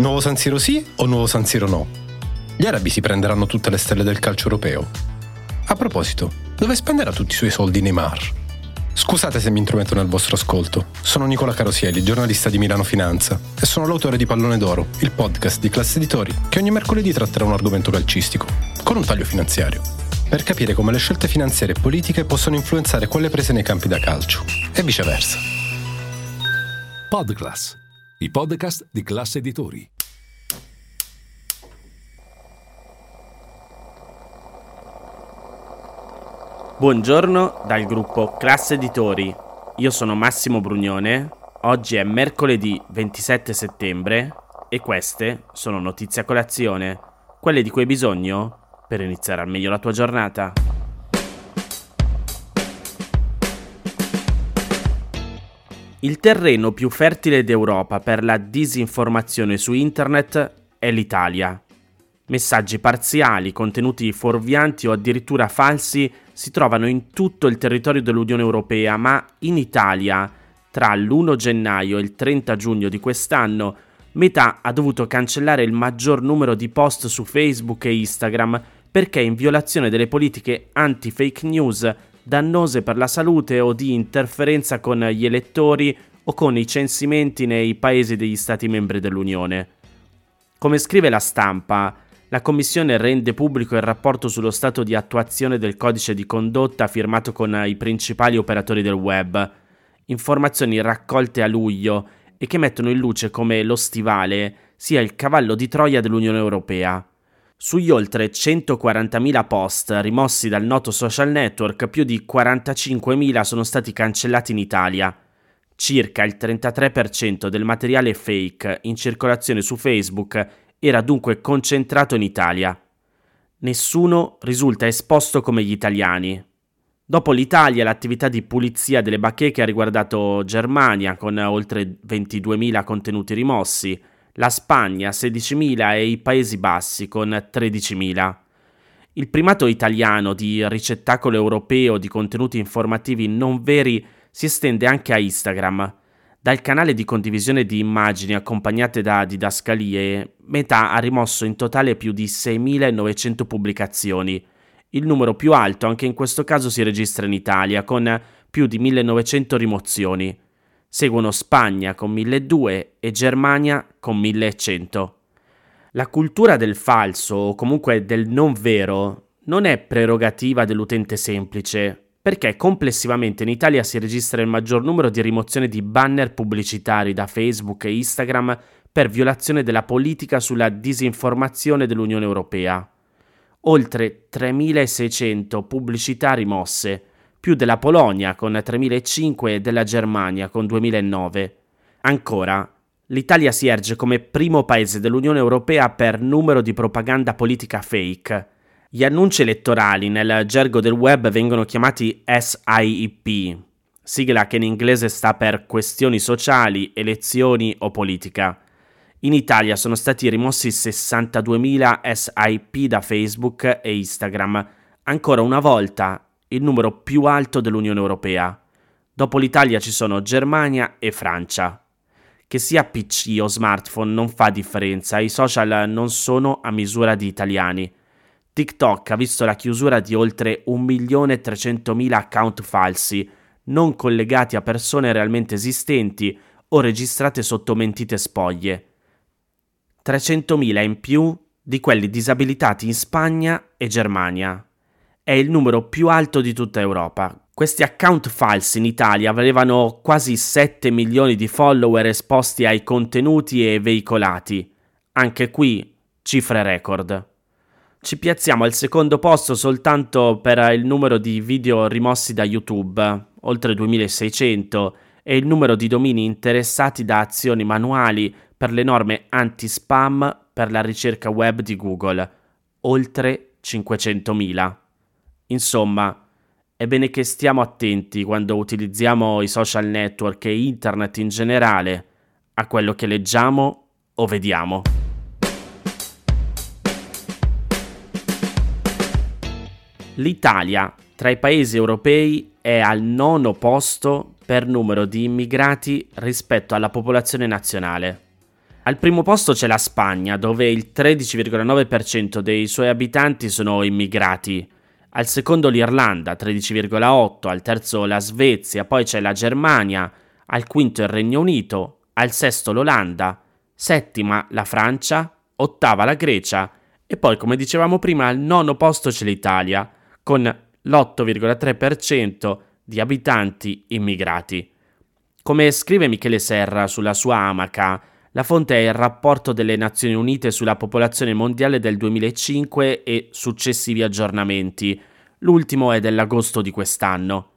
Nuovo San Siro sì o nuovo San Siro no? Gli arabi si prenderanno tutte le stelle del calcio europeo. A proposito, dove spenderà tutti i suoi soldi Neymar? Scusate se mi intrometto nel vostro ascolto. Sono Nicola Carosieli, giornalista di Milano Finanza, e sono l'autore di Pallone d'Oro, il podcast di classe editori che ogni mercoledì tratterà un argomento calcistico, con un taglio finanziario, per capire come le scelte finanziarie e politiche possono influenzare quelle prese nei campi da calcio, e viceversa. Podclass, i podcast di classe editori. Buongiorno dal gruppo Classe Editori. Io sono Massimo Brugnone. Oggi è mercoledì 27 settembre e queste sono notizie a colazione, quelle di cui hai bisogno per iniziare al meglio la tua giornata. Il terreno più fertile d'Europa per la disinformazione su internet è l'Italia. Messaggi parziali, contenuti fuorvianti o addirittura falsi si trovano in tutto il territorio dell'Unione Europea, ma in Italia, tra l'1 gennaio e il 30 giugno di quest'anno, Meta ha dovuto cancellare il maggior numero di post su Facebook e Instagram perché in violazione delle politiche anti-fake news dannose per la salute o di interferenza con gli elettori o con i censimenti nei paesi degli Stati membri dell'Unione. Come scrive la stampa, la Commissione rende pubblico il rapporto sullo stato di attuazione del codice di condotta firmato con i principali operatori del web, informazioni raccolte a luglio e che mettono in luce come lo stivale sia il cavallo di Troia dell'Unione Europea. Sugli oltre 140.000 post rimossi dal noto social network, più di 45.000 sono stati cancellati in Italia. Circa il 33% del materiale fake in circolazione su Facebook era dunque concentrato in Italia. Nessuno risulta esposto come gli italiani. Dopo l'Italia, l'attività di pulizia delle bacheche ha riguardato Germania con oltre 22.000 contenuti rimossi, la Spagna 16.000 e i Paesi Bassi con 13.000. Il primato italiano di ricettacolo europeo di contenuti informativi non veri si estende anche a Instagram. Dal canale di condivisione di immagini accompagnate da didascalie, Meta ha rimosso in totale più di 6.900 pubblicazioni. Il numero più alto anche in questo caso si registra in Italia, con più di 1.900 rimozioni. Seguono Spagna con 1.200 e Germania con 1.100. La cultura del falso, o comunque del non vero, non è prerogativa dell'utente semplice, perché complessivamente in Italia si registra il maggior numero di rimozioni di banner pubblicitari da Facebook e Instagram per violazione della politica sulla disinformazione dell'Unione Europea. Oltre 3.600 pubblicità rimosse, più della Polonia con 3.500 e della Germania con 2.009. Ancora, l'Italia si erge come primo paese dell'Unione Europea per numero di propaganda politica fake gli annunci elettorali nel gergo del web vengono chiamati SIEP, sigla che in inglese sta per questioni sociali, elezioni o politica. In Italia sono stati rimossi 62.000 SIP da Facebook e Instagram, ancora una volta il numero più alto dell'Unione Europea. Dopo l'Italia ci sono Germania e Francia. Che sia PC o smartphone non fa differenza, i social non sono a misura di italiani. TikTok ha visto la chiusura di oltre 1.300.000 account falsi, non collegati a persone realmente esistenti o registrate sotto mentite spoglie. 300.000 in più di quelli disabilitati in Spagna e Germania. È il numero più alto di tutta Europa. Questi account falsi in Italia avevano quasi 7 milioni di follower esposti ai contenuti e veicolati. Anche qui cifre record. Ci piazziamo al secondo posto soltanto per il numero di video rimossi da YouTube, oltre 2600, e il numero di domini interessati da azioni manuali per le norme anti-spam per la ricerca web di Google, oltre 500.000. Insomma, è bene che stiamo attenti quando utilizziamo i social network e internet in generale a quello che leggiamo o vediamo. L'Italia, tra i paesi europei, è al nono posto per numero di immigrati rispetto alla popolazione nazionale. Al primo posto c'è la Spagna, dove il 13,9% dei suoi abitanti sono immigrati. Al secondo l'Irlanda, 13,8%, al terzo la Svezia, poi c'è la Germania, al quinto il Regno Unito, al sesto l'Olanda, settima la Francia, ottava la Grecia e poi, come dicevamo prima, al nono posto c'è l'Italia, con l'8,3% di abitanti immigrati. Come scrive Michele Serra sulla sua Amaca, la fonte è il rapporto delle Nazioni Unite sulla popolazione mondiale del 2005 e successivi aggiornamenti. L'ultimo è dell'agosto di quest'anno.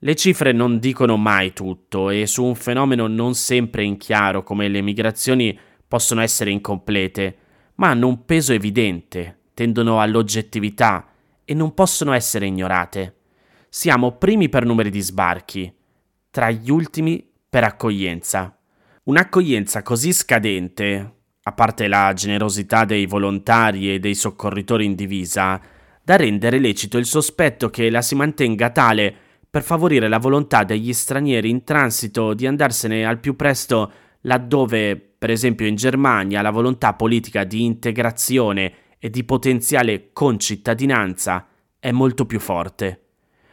Le cifre non dicono mai tutto e su un fenomeno non sempre in chiaro come le migrazioni possono essere incomplete, ma hanno un peso evidente, tendono all'oggettività e non possono essere ignorate. Siamo primi per numeri di sbarchi, tra gli ultimi per accoglienza. Un'accoglienza così scadente, a parte la generosità dei volontari e dei soccorritori in divisa, da rendere lecito il sospetto che la si mantenga tale per favorire la volontà degli stranieri in transito di andarsene al più presto laddove, per esempio in Germania, la volontà politica di integrazione e di potenziale concittadinanza è molto più forte.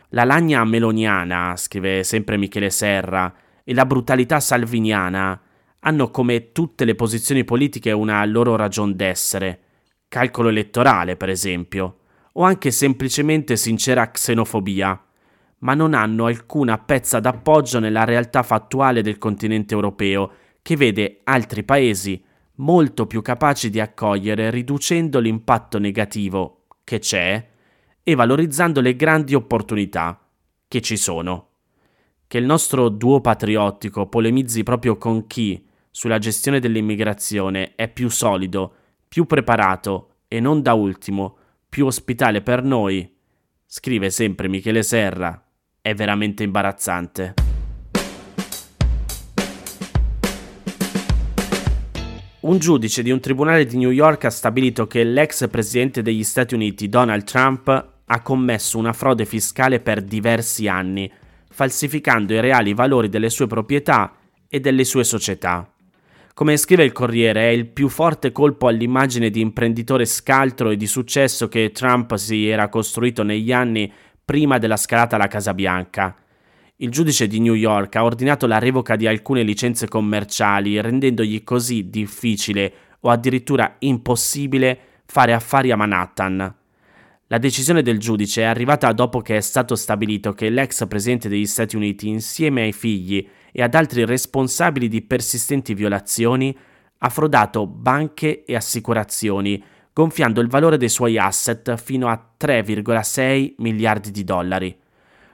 La lagna meloniana, scrive sempre Michele Serra, e la brutalità salviniana hanno come tutte le posizioni politiche una loro ragion d'essere, calcolo elettorale per esempio, o anche semplicemente sincera xenofobia, ma non hanno alcuna pezza d'appoggio nella realtà fattuale del continente europeo, che vede altri paesi molto più capaci di accogliere riducendo l'impatto negativo che c'è e valorizzando le grandi opportunità che ci sono. Che il nostro duo patriottico polemizzi proprio con chi, sulla gestione dell'immigrazione, è più solido, più preparato e non da ultimo, più ospitale per noi, scrive sempre Michele Serra, è veramente imbarazzante. Un giudice di un tribunale di New York ha stabilito che l'ex presidente degli Stati Uniti, Donald Trump, ha commesso una frode fiscale per diversi anni falsificando i reali valori delle sue proprietà e delle sue società. Come scrive il Corriere, è il più forte colpo all'immagine di imprenditore scaltro e di successo che Trump si era costruito negli anni prima della scalata alla Casa Bianca. Il giudice di New York ha ordinato la revoca di alcune licenze commerciali, rendendogli così difficile o addirittura impossibile fare affari a Manhattan. La decisione del giudice è arrivata dopo che è stato stabilito che l'ex presidente degli Stati Uniti, insieme ai figli e ad altri responsabili di persistenti violazioni, ha frodato banche e assicurazioni, gonfiando il valore dei suoi asset fino a 3,6 miliardi di dollari.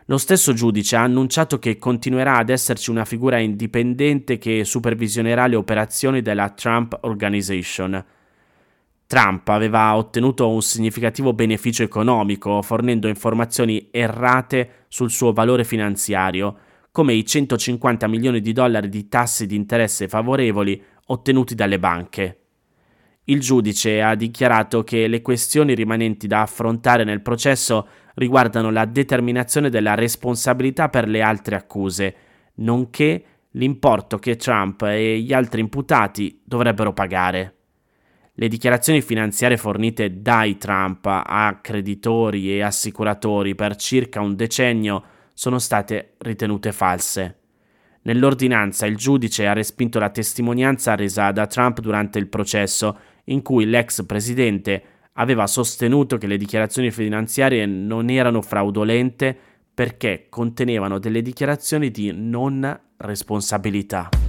Lo stesso giudice ha annunciato che continuerà ad esserci una figura indipendente che supervisionerà le operazioni della Trump Organization. Trump aveva ottenuto un significativo beneficio economico fornendo informazioni errate sul suo valore finanziario, come i 150 milioni di dollari di tassi di interesse favorevoli ottenuti dalle banche. Il giudice ha dichiarato che le questioni rimanenti da affrontare nel processo riguardano la determinazione della responsabilità per le altre accuse, nonché l'importo che Trump e gli altri imputati dovrebbero pagare. Le dichiarazioni finanziarie fornite dai Trump a creditori e assicuratori per circa un decennio sono state ritenute false. Nell'ordinanza il giudice ha respinto la testimonianza resa da Trump durante il processo, in cui l'ex presidente aveva sostenuto che le dichiarazioni finanziarie non erano fraudolente perché contenevano delle dichiarazioni di non responsabilità.